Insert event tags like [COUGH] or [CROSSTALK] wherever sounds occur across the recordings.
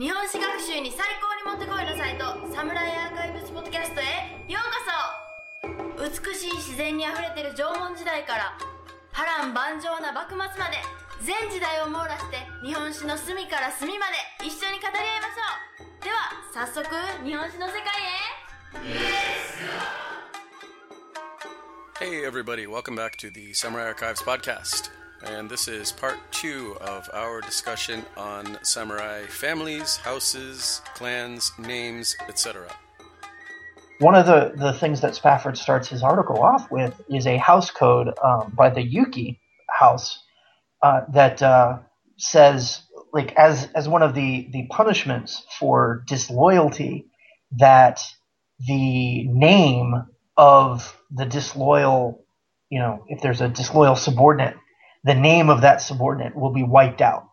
日本史学習に最高にもってこいのサイトサムライアーカイブスポッドキャストへようこそ。美しい自然にあふれてる縄文時代から波乱万丈な幕末まで全時代を網羅して日本史の隅から隅まで一緒に語り合いましょう。では早速日本史の世界へ。Hey, everybody, welcome back to the Samurai Archives podcast. And this is part two of our discussion on samurai families, houses, clans, names, etc. One of the, the things that Spafford starts his article off with is a house code um, by the Yuki house uh, that uh, says, like, as, as one of the, the punishments for disloyalty, that the name of the disloyal, you know, if there's a disloyal subordinate, the name of that subordinate will be wiped out,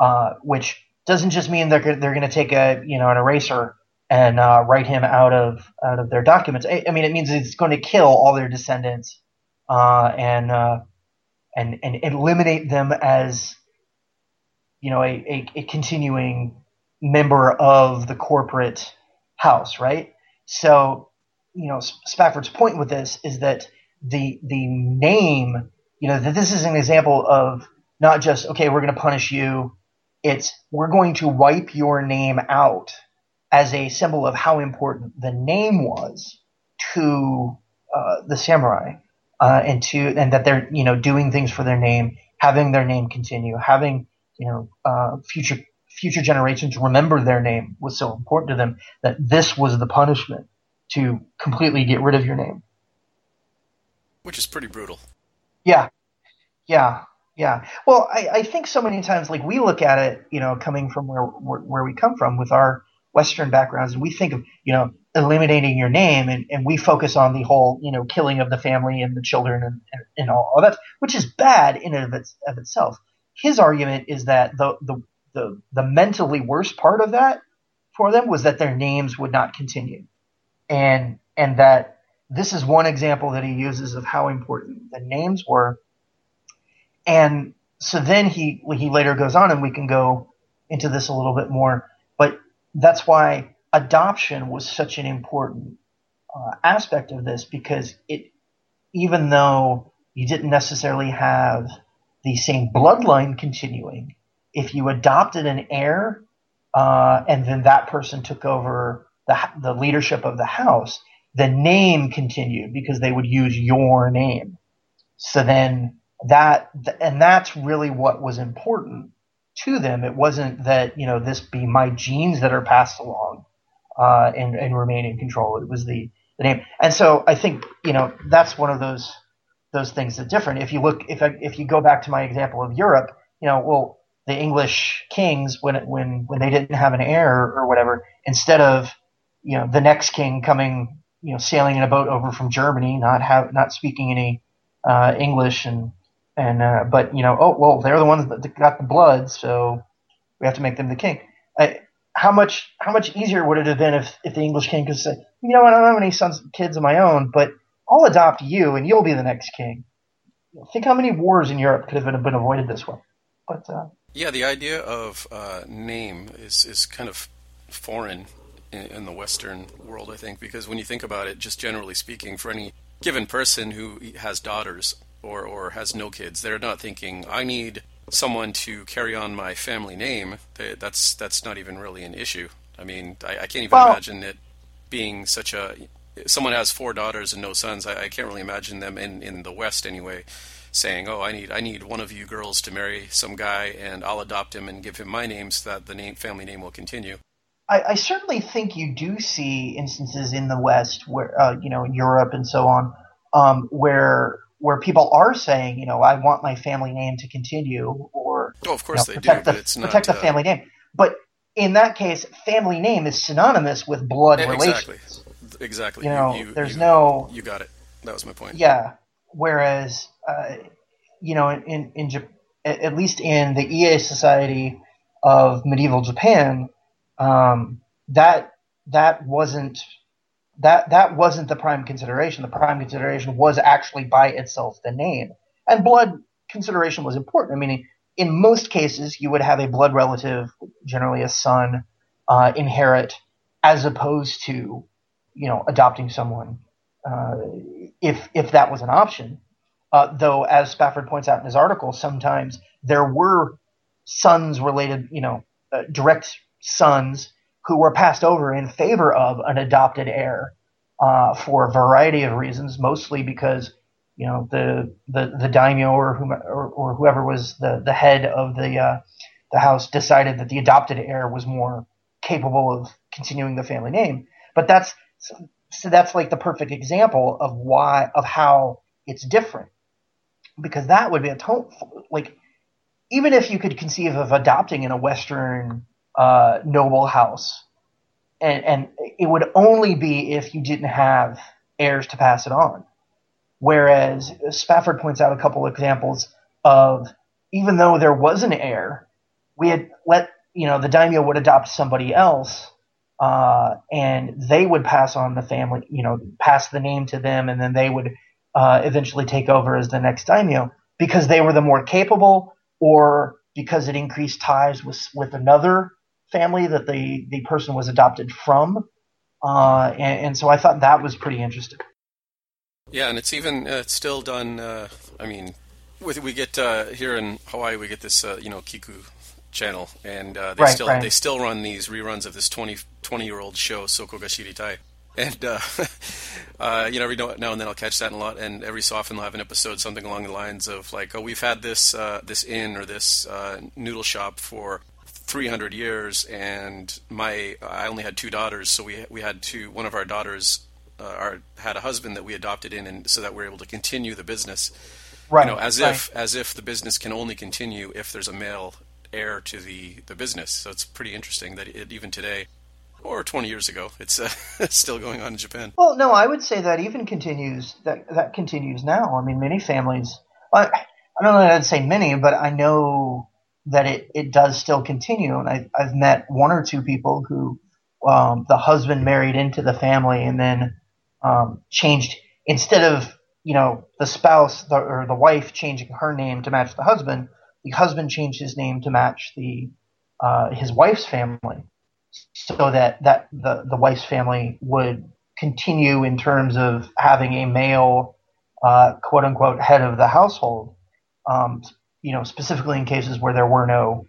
uh, which doesn't just mean they're they're going to take a you know an eraser and uh, write him out of out of their documents. I, I, mean, it means it's going to kill all their descendants uh, and, uh, and and eliminate them as you know a, a, a continuing member of the corporate house, right? So, you know, Spafford's point with this is that the the name, you know, that this is an example of not just okay, we're going to punish you. It's we're going to wipe your name out as a symbol of how important the name was to uh, the samurai, uh, and to and that they're you know doing things for their name, having their name continue, having you know uh, future future generations remember their name was so important to them that this was the punishment to completely get rid of your name. Which is pretty brutal. Yeah. Yeah. Yeah. Well, I, I think so many times, like we look at it, you know, coming from where, where, where we come from with our Western backgrounds, and we think of, you know, eliminating your name, and, and we focus on the whole, you know, killing of the family and the children and, and, and all, all that, which is bad in and of, its, of itself. His argument is that the, the the the mentally worst part of that for them was that their names would not continue, and and that this is one example that he uses of how important the names were, and so then he he later goes on, and we can go into this a little bit more, but that's why adoption was such an important uh, aspect of this because it even though you didn't necessarily have the same bloodline continuing if you adopted an heir uh, and then that person took over the, the leadership of the house, the name continued because they would use your name. So then that, and that's really what was important to them. It wasn't that, you know, this be my genes that are passed along, uh, and, and remain in control. It was the, the name. And so I think, you know, that's one of those, those things that's different. If you look, if I, if you go back to my example of Europe, you know, well, the English kings when when when they didn't have an heir or whatever, instead of you know the next king coming you know sailing in a boat over from Germany, not have not speaking any uh, English and and uh, but you know oh well they're the ones that got the blood, so we have to make them the king. I, how much how much easier would it have been if, if the English king could say, you know, I don't have any sons kids of my own, but I'll adopt you and you'll be the next king. Think how many wars in Europe could have been, been avoided this way. But uh, yeah, the idea of uh, name is, is kind of foreign in, the Western world, I think, because when you think about it, just generally speaking, for any given person who has daughters or, or has no kids, they're not thinking, I need someone to carry on my family name. That's, that's not even really an issue. I mean, I, I can't even well, imagine it being such a. Someone has four daughters and no sons. I, I can't really imagine them in, in the West anyway saying, "Oh, I need I need one of you girls to marry some guy, and I'll adopt him and give him my name so that the name family name will continue." I, I certainly think you do see instances in the West where uh, you know in Europe and so on um, where where people are saying, you know, I want my family name to continue, or oh, of course you know, they protect do, the, it's protect not, the family name. But in that case, family name is synonymous with blood yeah, relations. Exactly. Exactly. You know, you, you, there's you, no. You got it. That was my point. Yeah. Whereas, uh, you know, in, in, in at least in the ie society of medieval Japan, um, that that wasn't that that wasn't the prime consideration. The prime consideration was actually by itself the name, and blood consideration was important. I mean, in most cases, you would have a blood relative, generally a son, uh, inherit as opposed to, you know, adopting someone uh, if if that was an option. Uh, though, as Spafford points out in his article, sometimes there were sons related, you know, uh, direct sons who were passed over in favor of an adopted heir uh, for a variety of reasons, mostly because you know the the, the daimyo or, whom, or, or whoever was the, the head of the uh, the house decided that the adopted heir was more capable of continuing the family name. But that's so that's like the perfect example of why of how it's different because that would be a total like even if you could conceive of adopting in a Western uh, noble house, and and it would only be if you didn't have heirs to pass it on. Whereas Spafford points out a couple examples of even though there was an heir, we had let you know the daimyo would adopt somebody else, uh, and they would pass on the family, you know, pass the name to them, and then they would uh, eventually take over as the next daimyo because they were the more capable, or because it increased ties with with another family that the the person was adopted from. Uh, and, and, so I thought that was pretty interesting. Yeah, and it's even uh, it's still done. Uh, I mean, with we get uh, here in Hawaii, we get this uh, you know Kiku channel, and uh, they right, still right. they still run these reruns of this 20, 20 year old show Soko Shiritai. And uh, [LAUGHS] uh, you know, every now and then I'll catch that a lot, and every so often they'll have an episode something along the lines of like, "Oh, we've had this uh, this inn or this uh, noodle shop for 300 years, and my I only had two daughters, so we we had two. One of our daughters uh, our, had a husband that we adopted in, and so that we're able to continue the business. Right. You know, as right. if as if the business can only continue if there's a male heir to the the business. So it's pretty interesting that it, even today or 20 years ago. It's uh, [LAUGHS] still going on in Japan. Well, no, I would say that even continues. That that continues now. I mean, many families. I, I don't know that I'd say many, but I know that it, it does still continue. And I, I've met one or two people who um, the husband married into the family and then um, changed instead of you know the spouse the, or the wife changing her name to match the husband. The husband changed his name to match the uh, his wife's family so that, that the, the wife's family would continue in terms of having a male, uh, quote unquote, head of the household. Um, you know, specifically in cases where there were no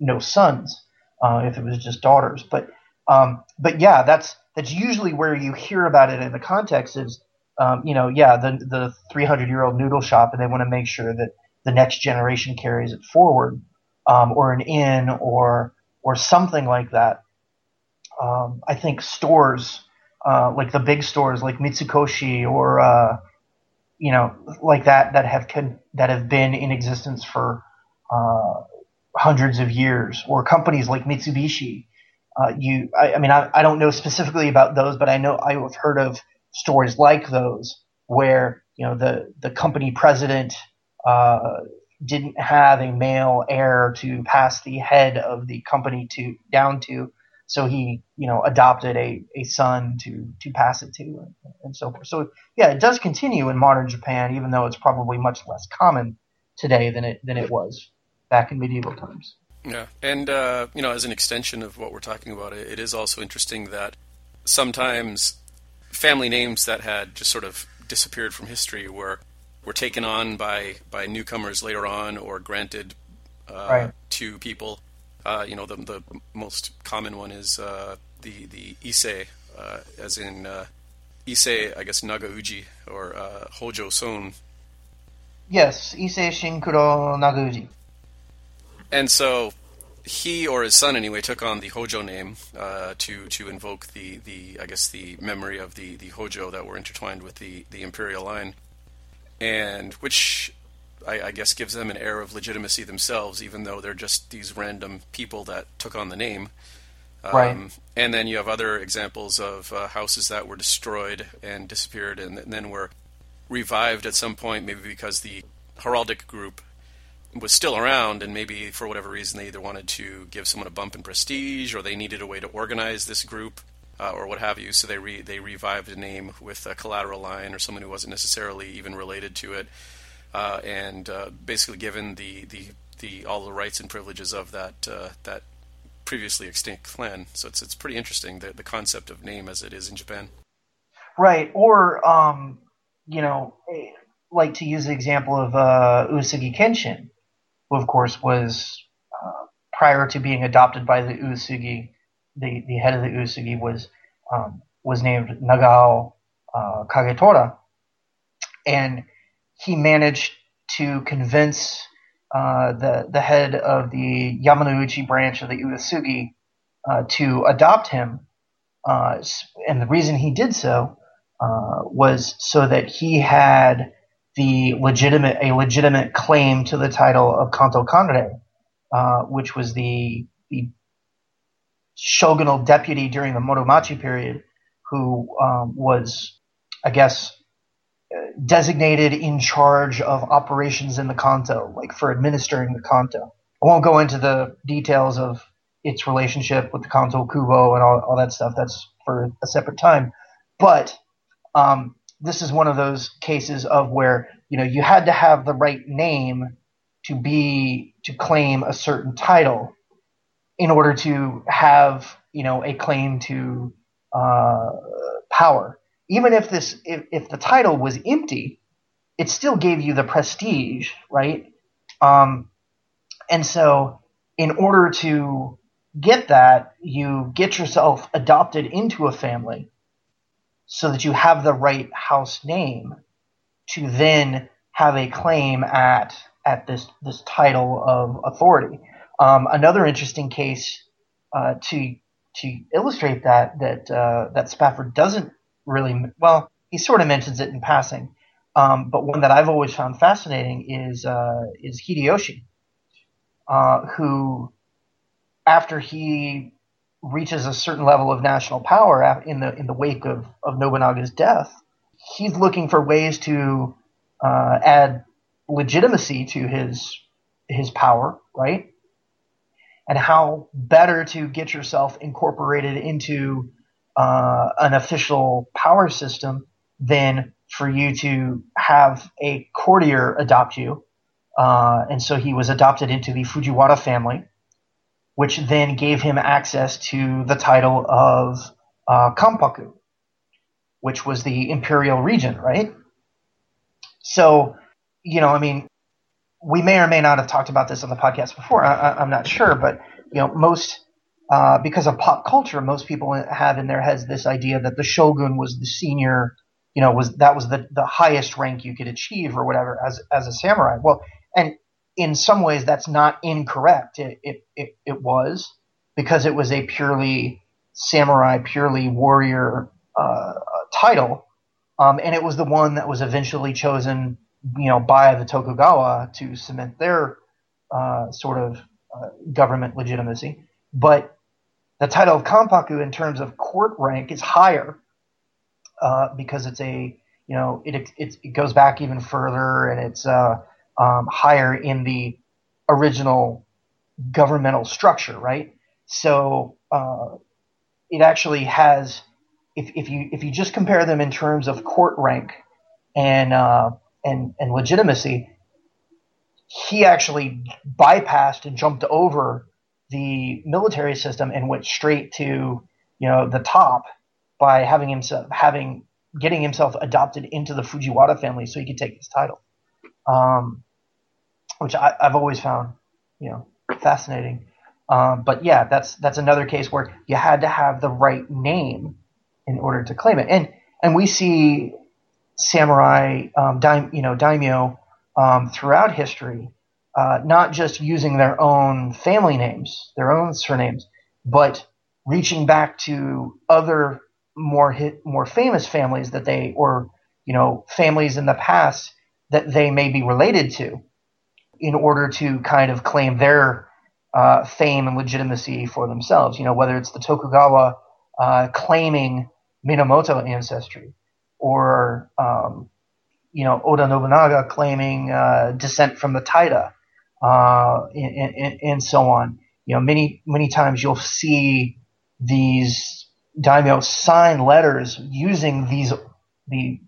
no sons, uh, if it was just daughters. But um, but yeah, that's that's usually where you hear about it in the context is, um, you know, yeah, the the 300 year old noodle shop, and they want to make sure that the next generation carries it forward, um, or an inn, or or something like that. Um, I think stores, uh, like the big stores like Mitsukoshi or, uh, you know, like that, that have, con- that have been in existence for, uh, hundreds of years or companies like Mitsubishi. Uh, you, I, I mean, I, I don't know specifically about those, but I know I've heard of stories like those where, you know, the, the company president, uh, didn't have a male heir to pass the head of the company to down to, so he you know adopted a, a son to to pass it to and, and so forth. So yeah, it does continue in modern Japan, even though it's probably much less common today than it than it was back in medieval times. Yeah, and uh, you know, as an extension of what we're talking about, it is also interesting that sometimes family names that had just sort of disappeared from history were were taken on by by newcomers later on or granted uh, right. to people. Uh, you know, the the most common one is uh, the the ise, uh, as in uh, ise, I guess Nagauji or uh, Hojo Soun. Yes, ise Shinkuro Nagauji. And so he or his son anyway took on the Hojo name uh, to to invoke the, the I guess the memory of the, the Hojo that were intertwined with the, the imperial line, and which I, I, guess gives them an air of legitimacy themselves, even though they're just these random people that took on the name. Um, right. And then you have other examples of uh, houses that were destroyed and disappeared, and, and then were revived at some point, maybe because the heraldic group was still around, and maybe for whatever reason they either wanted to give someone a bump in prestige, or they needed a way to organize this group, uh, or what have you. So they re- they revived a name with a collateral line, or someone who wasn't necessarily even related to it, uh, and uh, basically given the, the the all the rights and privileges of that uh, that previously extinct clan. So it's it's pretty interesting the the concept of name as it is in Japan. Right, or um, you know, like to use the example of uh, Uesugi Kenshin, who of course was uh, prior to being adopted by the Uesugi, the the head of the Uesugi was um, was named Nagao uh, Kagetora, and he managed to convince uh, the the head of the Yamanouchi branch of the Uesugi uh, to adopt him, uh, and the reason he did so uh, was so that he had the legitimate a legitimate claim to the title of Kanto Kanrei, uh, which was the the shogunal deputy during the Muromachi period, who um, was, I guess, designated in charge of operations in the Kanto, like for administering the Kanto. I won't go into the details of its relationship with the Kanto Kubo and all, all that stuff. That's for a separate time. But um, this is one of those cases of where you know you had to have the right name to be to claim a certain title in order to have you know a claim to uh, power even if this if, if the title was empty, it still gave you the prestige, right? Um, and so, in order to get that, you get yourself adopted into a family so that you have the right house name to then have a claim at at this this title of authority. Um, another interesting case uh, to to illustrate that that uh, that Spafford doesn't really well. He sort of mentions it in passing, um, but one that I've always found fascinating is uh, is Hideyoshi, uh, who after he reaches a certain level of national power in the in the wake of, of Nobunaga's death, he's looking for ways to uh, add legitimacy to his his power, right? And how better to get yourself incorporated into uh, an official power system than for you to have a courtier adopt you. Uh, and so he was adopted into the Fujiwara family, which then gave him access to the title of uh, Kampaku, which was the imperial regent, right? So, you know, I mean, we may or may not have talked about this on the podcast before. I, am not sure, but you know, most uh, because of pop culture, most people have in their heads this idea that the shogun was the senior, you know, was that was the, the highest rank you could achieve or whatever as as a samurai. Well, and in some ways that's not incorrect. It it it, it was because it was a purely samurai, purely warrior uh, title, um, and it was the one that was eventually chosen, you know, by the Tokugawa to cement their uh, sort of uh, government legitimacy. But the title of Kampaku in terms of court rank is higher uh, because it's a you know it, it, it goes back even further and it's uh, um, higher in the original governmental structure, right? So uh, it actually has if, if you if you just compare them in terms of court rank and uh, and and legitimacy, he actually bypassed and jumped over the military system and went straight to you know the top by having himself having getting himself adopted into the Fujiwara family so he could take his title, um, which I, have always found you know fascinating. Um, but yeah, that's that's another case where you had to have the right name in order to claim it, and and we see samurai, um, daim, you know, daimyo um, throughout history uh, not just using their own family names, their own surnames, but reaching back to other more hit, more famous families that they, or you know, families in the past that they may be related to, in order to kind of claim their uh, fame and legitimacy for themselves. You know, whether it's the Tokugawa uh, claiming Minamoto ancestry, or um, you know Oda Nobunaga claiming uh, descent from the Taira, uh, and, and, and, so on. You know, many many times you'll see these daimyo sign letters using these the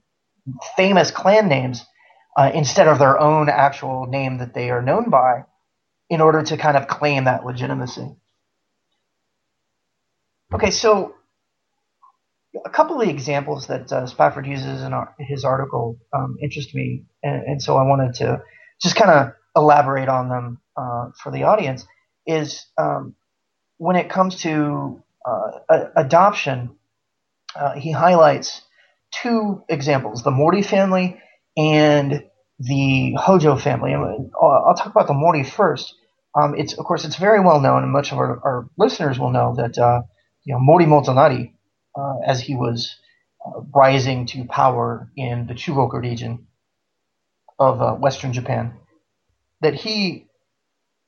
famous clan names uh, instead of their own actual name that they are known by, in order to kind of claim that legitimacy. Okay, so a couple of the examples that uh, Spafford uses in our, his article um, interest me, and, and, so I wanted to just kind of elaborate on them uh, for the audience. Is um, when it comes to uh, adoption, uh, he highlights two examples: the Mori family and the Hojo family. And I'll talk about the Mori first. Um, it's of course it's very well known, and much of our, our listeners will know that uh, you know Mori Motonari, uh, as he was uh, rising to power in the Chugoku region of uh, Western Japan, that he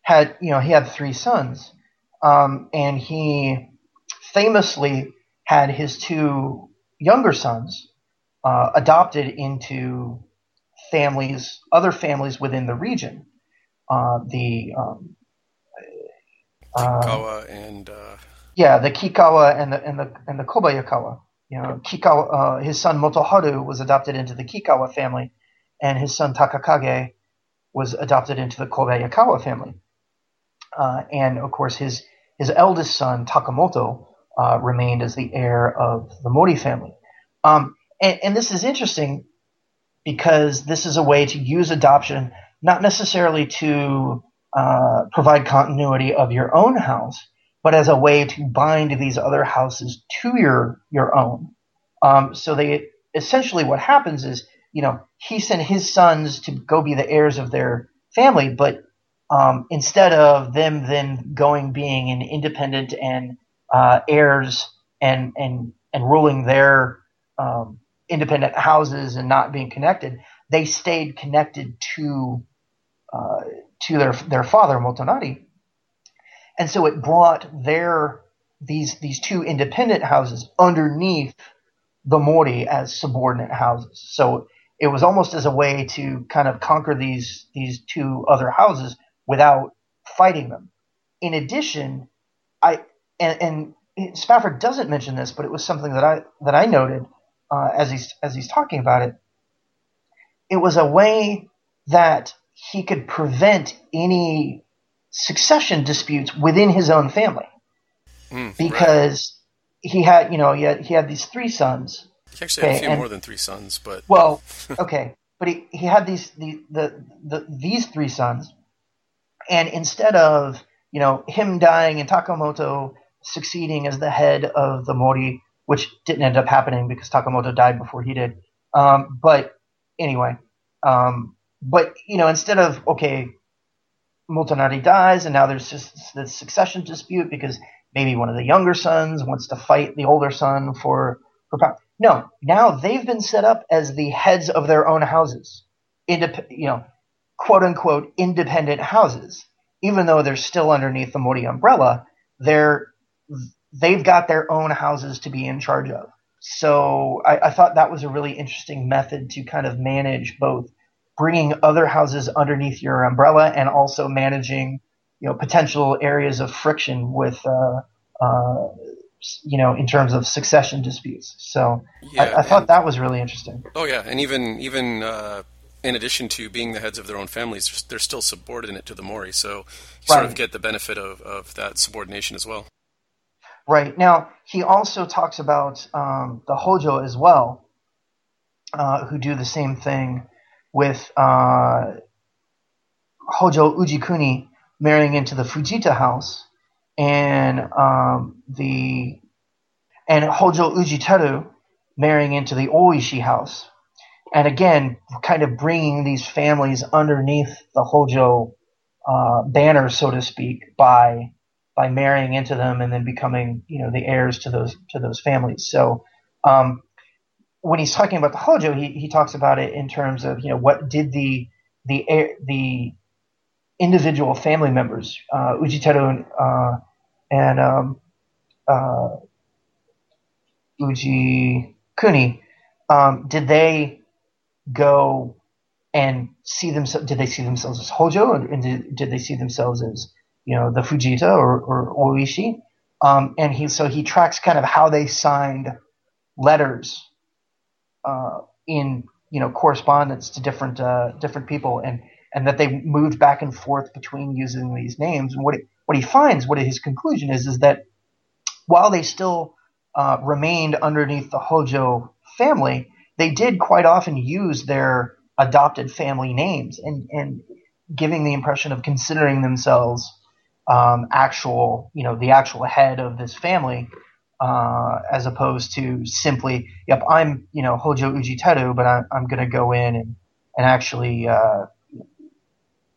had you know he had three sons, um, and he famously had his two younger sons uh, adopted into families, other families within the region. Uh, the um, Kikkawa and uh... yeah, the Kikkawa and the and the and the Kobayakawa. You know, Kikkawa, uh, his son Motoharu was adopted into the Kikkawa family, and his son Takakage was adopted into the Kobayakawa family. Uh, and of course, his his eldest son Takamoto uh, remained as the heir of the Mori family. Um, and, and, this is interesting because this is a way to use adoption not necessarily to uh, provide continuity of your own house, but as a way to bind these other houses to your your own. Um, so they essentially what happens is, you know, he sent his sons to go be the heirs of their family, but um, instead of them then going being an independent and uh, heirs and and and ruling their um, independent houses and not being connected, they stayed connected to uh, to their their father Motonari, and so it brought their these these two independent houses underneath the Mori as subordinate houses. So it was almost as a way to kind of conquer these these two other houses without fighting them. In addition, I and, and Spafford doesn't mention this, but it was something that I that I noted uh, as he's as he's talking about it. It was a way that he could prevent any succession disputes within his own family mm, because right. he had you know he had he had these three sons. He actually okay, had a few and, more than three sons, but [LAUGHS] well, okay, but he, he had these the, the the these three sons, and instead of you know him dying and Takamoto succeeding as the head of the Mori, which didn't end up happening because Takamoto died before he did. Um, but anyway, um, but you know, instead of okay, Motonari dies, and now there's just this succession dispute because maybe one of the younger sons wants to fight the older son for. No, now they've been set up as the heads of their own houses, Indep- you know, quote unquote independent houses. Even though they're still underneath the Mori umbrella, they're they've got their own houses to be in charge of. So I, I thought that was a really interesting method to kind of manage both bringing other houses underneath your umbrella and also managing you know potential areas of friction with uh, uh, you know in terms of succession disputes. So yeah, I, I, thought that was really interesting. Oh yeah, and even even uh, in addition to being the heads of their own families, they're still subordinate to the Mori, so you right. sort of get the benefit of, of that subordination as well. Right now, he also talks about um, the Hojo as well, uh, who do the same thing with uh, Hojo Ujikuni marrying into the Fujita house, and um, the and Hojo Ujiteru marrying into the Oishi house, and again, kind of bringing these families underneath the Hojo uh, banner, so to speak, by by marrying into them and then becoming you know the heirs to those to those families. So um, when he's talking about the Hojo, he, he talks about it in terms of you know what did the the the individual family members, uh, Ujiteru uh, and um, uh, Uji Kuni, um, did they go and see themselves? Did they see themselves as Hojo, and did, did they see themselves as you know the Fujita or, or Oishi? Um, and he so he tracks kind of how they signed letters uh, in you know correspondence to different uh, different people, and and that they moved back and forth between using these names. And what what he finds, what his conclusion is, is that while they still uh, remained underneath the Hojo family, they did quite often use their adopted family names and, and giving the impression of considering themselves um, actual, you know, the actual head of this family, uh, as opposed to simply, yep, I'm, you know, Hojo Ujiteru, but I, I'm going to go in and, and actually, uh,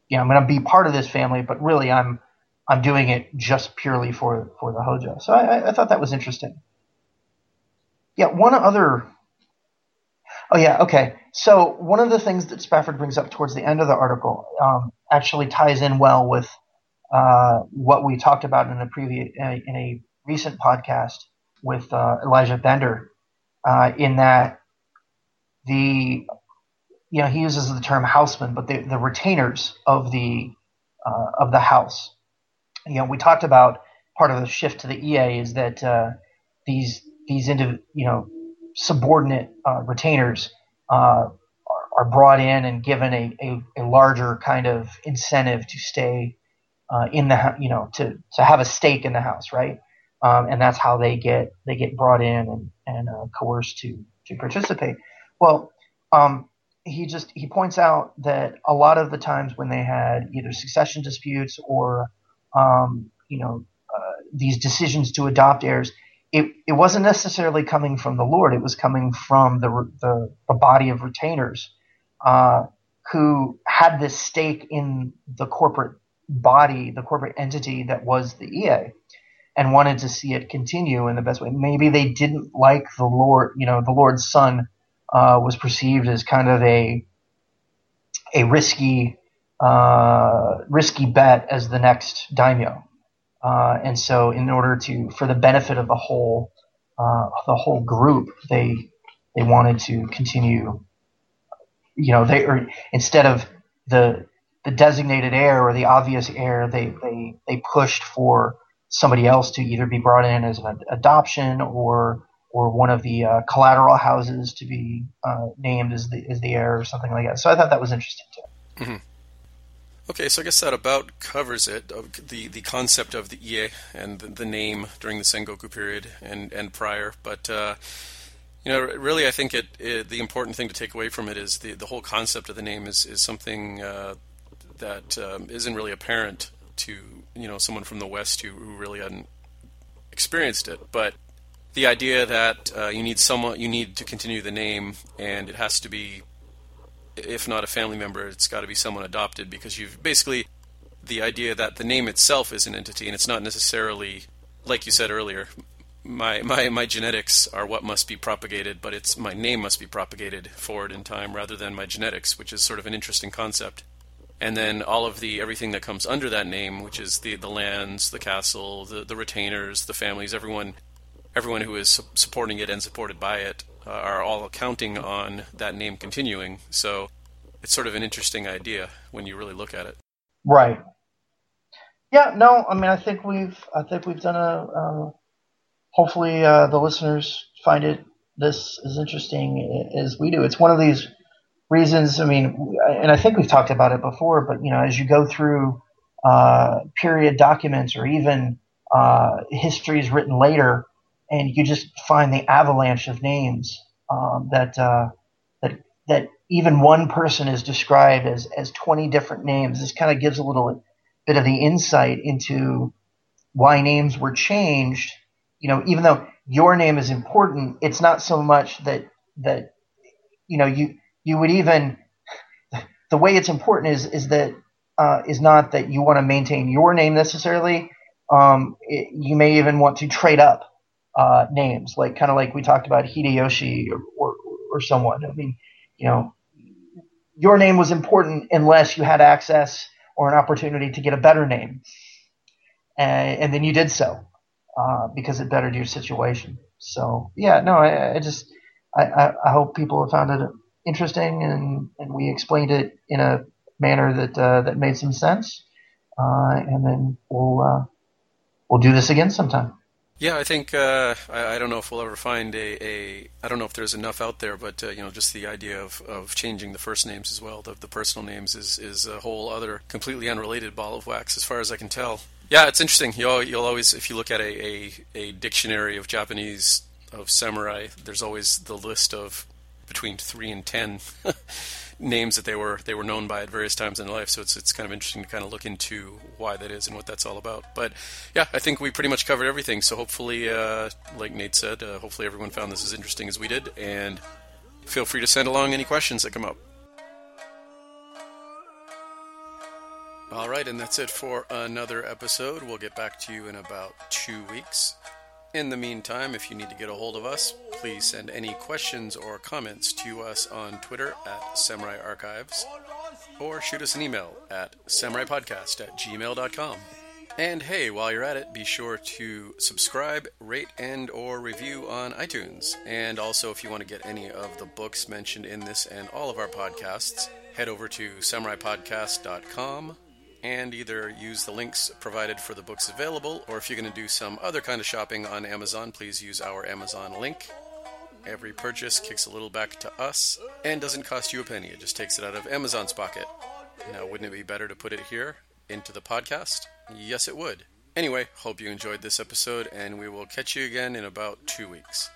you know, I'm going to be part of this family, but really I'm, I'm doing it just purely for, for the Hojo. So I, I thought that was interesting. Yeah, one other Oh yeah, okay. So one of the things that Spafford brings up towards the end of the article um, actually ties in well with uh, what we talked about in a previous uh, in a recent podcast with uh, Elijah Bender, uh, in that the you know he uses the term houseman, but the, the retainers of the uh, of the house. You know, we talked about part of the shift to the ie is that uh, these these indiv- you know subordinate uh, retainers uh, are, are, brought in and given a, a, a, larger kind of incentive to stay uh, in the you know to to have a stake in the house, right? Um, and that's how they get they get brought in and, and uh, coerced to to participate. Well, um, he just he points out that a lot of the times when they had either succession disputes or um, you know uh, these decisions to adopt heirs, it, it wasn't necessarily coming from the Lord. It was coming from the, the, the body of retainers uh, who had this stake in the corporate body, the corporate entity that was the ie, and wanted to see it continue in the best way. Maybe they didn't like the Lord, you know, the Lord's son uh, was perceived as kind of a a risky uh, risky bet as the next daimyo. Uh, and so, in order to, for the benefit of the whole, uh, the whole group, they they wanted to continue. You know, they or instead of the the designated heir or the obvious heir, they they they pushed for somebody else to either be brought in as an adoption or or one of the uh, collateral houses to be uh, named as the as the heir or something like that. So I thought that was interesting too. Mm-hmm. Okay, so I guess that about covers it. The the concept of the ie and the, the name during the Sengoku period and and prior. But uh, you know, really, I think it, it, the important thing to take away from it is the the whole concept of the name is is something uh, that um, not really apparent to you know someone from the West who, who really hadn't experienced it. But the idea that uh, you need someone, you need to continue the name, and it has to be if not a family member, it's got to be someone adopted because you've basically the idea that the name itself is an entity and it's not necessarily like you said earlier my, my, my genetics are what must be propagated, but it's my name must be propagated forward in time rather than my genetics, which is sort of an interesting concept. And then all of the everything that comes under that name, which is the the lands, the castle, the the retainers, the families, everyone everyone who is su- supporting it and supported by it, uh, are all counting on that name continuing. So it's sort of an interesting idea when you really look at it. Right. Yeah. No. I mean, I think we've I think we've done a. Uh, hopefully, uh, the listeners find it this as interesting as we do. It's one of these reasons. I mean, and I think we've talked about it before, but you know, as you go through uh, period documents or even uh, histories written later, and you just find the avalanche of names um, that uh, that that even one person is described as as 20 different names. This kind of gives a little bit of the insight into why names were changed. You know, even though your name is important, it's not so much that that you know you you would even [LAUGHS] the way it's important is is that uh, is not that you want to maintain your name necessarily. Um, it, you may even want to trade up uh, names, like kind of like we talked about Hideyoshi or, or, or someone. I mean, you know, your name was important unless you had access or an opportunity to get a better name, and, and then you did so uh, because it bettered your situation. So yeah, no, I, I just I, I, hope people have found it interesting and, and we explained it in a manner that uh, that made some sense, uh, and then we'll uh, we'll do this again sometime. Yeah, I think uh, I, I, don't know if we'll ever find a, a I don't know if there's enough out there, but uh, you know, just the idea of, of changing the first names as well, the, the personal names is is a whole other completely unrelated ball of wax, as far as I can tell. Yeah, it's interesting. You'll, you'll always, if you look at a, a, a dictionary of Japanese of samurai, there's always the list of between three and ten [LAUGHS] names that they were they were known by at various times in their life. So it's it's kind of interesting to kind of look into why that is and what that's all about. But yeah, I think we pretty much covered everything. So hopefully, uh, like Nate said, uh, hopefully everyone found this as interesting as we did, and feel free to send along any questions that come up. All right, and that's it for another episode. We'll get back to you in about two weeks. In the meantime, if you need to get a hold of us, please send any questions or comments to us on Twitter at Samurai Archives or shoot us an email at samuraipodcast at gmail.com. And hey, while you're at it, be sure to subscribe, rate, and or review on iTunes. And also, if you want to get any of the books mentioned in this and all of our podcasts, head over to samuraipodcast.com and either use the links provided for the books available, or if you're going to do some other kind of shopping on Amazon, please use our Amazon link. Every purchase kicks a little back to us and doesn't cost you a penny. It just takes it out of Amazon's pocket. Now, wouldn't it be better to put it here into the podcast? Yes, it would. Anyway, hope you enjoyed this episode, and we will catch you again in about two weeks.